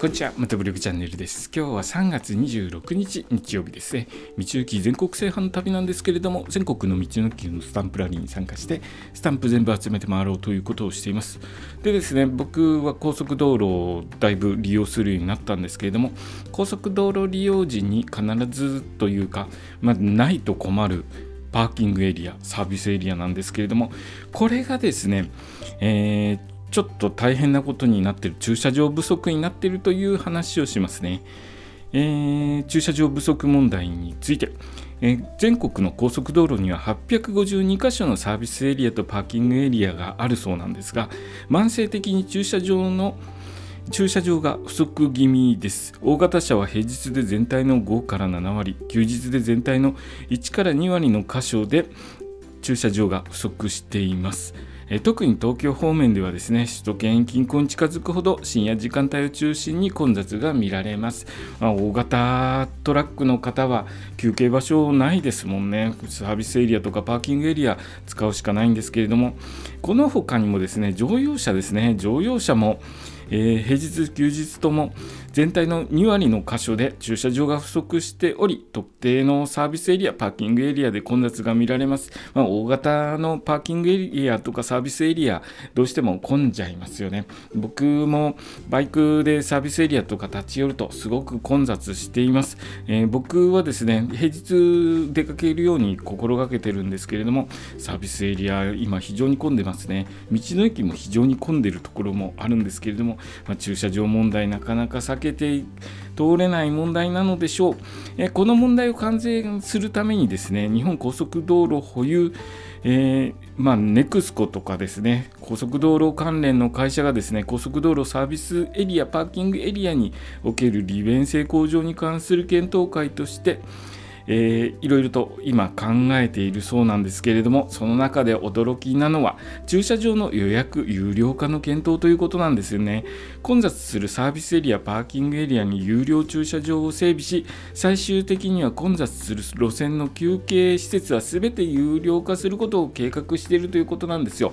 こんにちは、またブログチャンネルです。今日は3月26日日曜日ですね。道の駅全国制覇の旅なんですけれども、全国の道の駅のスタンプラリーに参加して、スタンプ全部集めて回ろうということをしています。でですね、僕は高速道路をだいぶ利用するようになったんですけれども、高速道路利用時に必ずというか、まあ、ないと困るパーキングエリア、サービスエリアなんですけれども、これがですね、えーちょっと大変なことになっている駐車場不足になっているという話をしますね、えー、駐車場不足問題について、えー、全国の高速道路には852箇所のサービスエリアとパーキングエリアがあるそうなんですが慢性的に駐車場の駐車場が不足気味です。大型車は平日で全体の5から7割、休日で全体の1から2割の箇所で駐車場が不足しています。え特に東京方面ではですね首都圏近郊に近づくほど深夜時間帯を中心に混雑が見られます、まあ、大型トラックの方は休憩場所ないですもんね。サービスエリアとかパーキングエリア使うしかないんですけれどもこの他にもですね乗用車ですね。乗用車もえー、平日休日とも全体の2割の箇所で駐車場が不足しており特定のサービスエリアパーキングエリアで混雑が見られます、まあ、大型のパーキングエリアとかサービスエリアどうしても混んじゃいますよね。僕もバイクでサービスエリアとか立ち寄るとすごく混雑しています、えー、僕はですね平日出かけるように心がけてるんですけれどもサービスエリア今非常に混んでますね。道の駅も非常に混んでるところもあるんですけれどもまあ、駐車場問題なかなか避けて通れない問題なのでしょう。えこの問題を完全するためにですね日本高速道路保有えー、まあ、ネクスコとかですね、高速道路関連の会社がですね、高速道路サービスエリア、パーキングエリアにおける利便性向上に関する検討会として、えー、いろいろと今考えているそうなんですけれどもその中で驚きなのは駐車場の予約有料化の検討ということなんですよね。混雑するサービスエリアパーキングエリアに有料駐車場を整備し最終的には混雑する路線の休憩施設は全て有料化することを計画しているということなんですよ。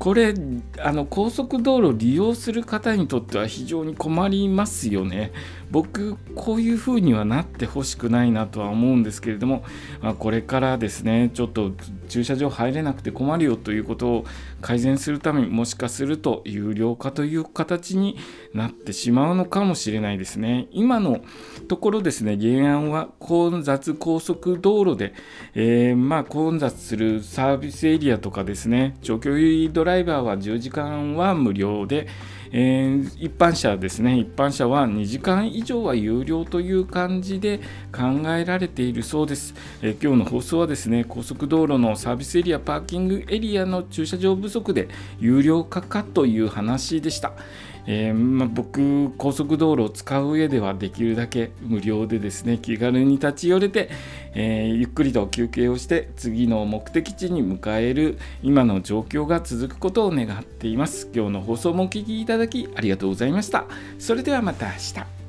これあの高速道路を利用する方にとっては非常に困りますよね。僕こういう風にはなってほしくないなとは思うんですけれども、まあ、これからですねちょっと駐車場入れなくて困るよということを改善するためにもしかすると有料化という形になってしまうのかもしれないですね。今のところですね原案は混雑高速道路で、えー、ま、混雑するサービスエリアとかですね長距離ドライバーは10時間は無料でえー、一般車ですね。一般車は2時間以上は有料という感じで考えられているそうです、えー、今日の放送はですね高速道路のサービスエリアパーキングエリアの駐車場不足で有料化かという話でした、えー、まあ、僕高速道路を使う上ではできるだけ無料でですね気軽に立ち寄れて、えー、ゆっくりと休憩をして次の目的地に迎える今の状況が続くことを願っています。今日の放送もお聴きいただきありがとうございました。それではまた明日。